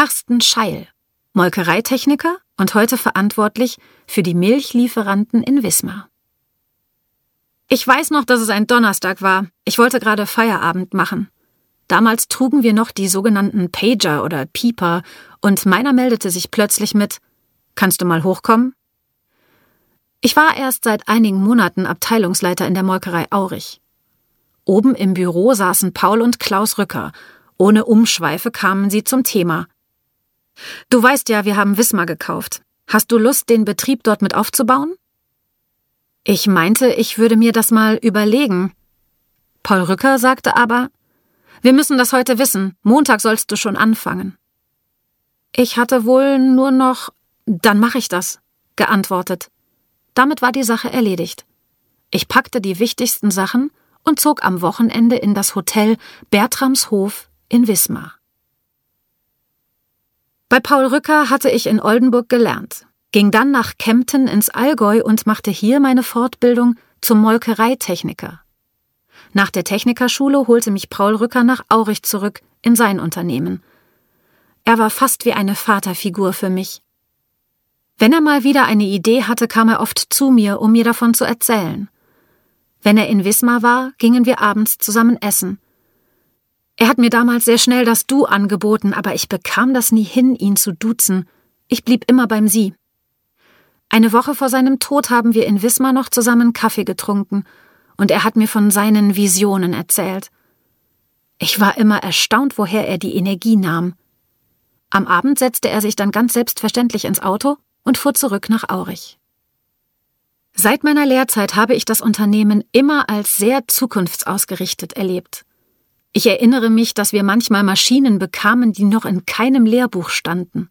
Carsten Scheil, Molkereitechniker und heute verantwortlich für die Milchlieferanten in Wismar. Ich weiß noch, dass es ein Donnerstag war. Ich wollte gerade Feierabend machen. Damals trugen wir noch die sogenannten Pager oder Pieper und meiner meldete sich plötzlich mit Kannst du mal hochkommen? Ich war erst seit einigen Monaten Abteilungsleiter in der Molkerei Aurich. Oben im Büro saßen Paul und Klaus Rücker. Ohne Umschweife kamen sie zum Thema. Du weißt ja, wir haben Wismar gekauft. Hast du Lust, den Betrieb dort mit aufzubauen? Ich meinte, ich würde mir das mal überlegen. Paul Rücker sagte aber, wir müssen das heute wissen. Montag sollst du schon anfangen. Ich hatte wohl nur noch, dann mache ich das, geantwortet. Damit war die Sache erledigt. Ich packte die wichtigsten Sachen und zog am Wochenende in das Hotel Bertramshof in Wismar. Bei Paul Rücker hatte ich in Oldenburg gelernt, ging dann nach Kempten ins Allgäu und machte hier meine Fortbildung zum Molkereitechniker. Nach der Technikerschule holte mich Paul Rücker nach Aurich zurück in sein Unternehmen. Er war fast wie eine Vaterfigur für mich. Wenn er mal wieder eine Idee hatte, kam er oft zu mir, um mir davon zu erzählen. Wenn er in Wismar war, gingen wir abends zusammen essen. Er hat mir damals sehr schnell das Du angeboten, aber ich bekam das nie hin, ihn zu duzen. Ich blieb immer beim Sie. Eine Woche vor seinem Tod haben wir in Wismar noch zusammen Kaffee getrunken, und er hat mir von seinen Visionen erzählt. Ich war immer erstaunt, woher er die Energie nahm. Am Abend setzte er sich dann ganz selbstverständlich ins Auto und fuhr zurück nach Aurich. Seit meiner Lehrzeit habe ich das Unternehmen immer als sehr zukunftsausgerichtet erlebt. Ich erinnere mich, dass wir manchmal Maschinen bekamen, die noch in keinem Lehrbuch standen.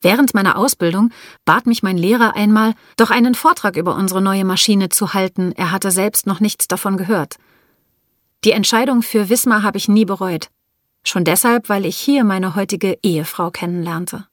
Während meiner Ausbildung bat mich mein Lehrer einmal, doch einen Vortrag über unsere neue Maschine zu halten, er hatte selbst noch nichts davon gehört. Die Entscheidung für Wismar habe ich nie bereut. Schon deshalb, weil ich hier meine heutige Ehefrau kennenlernte.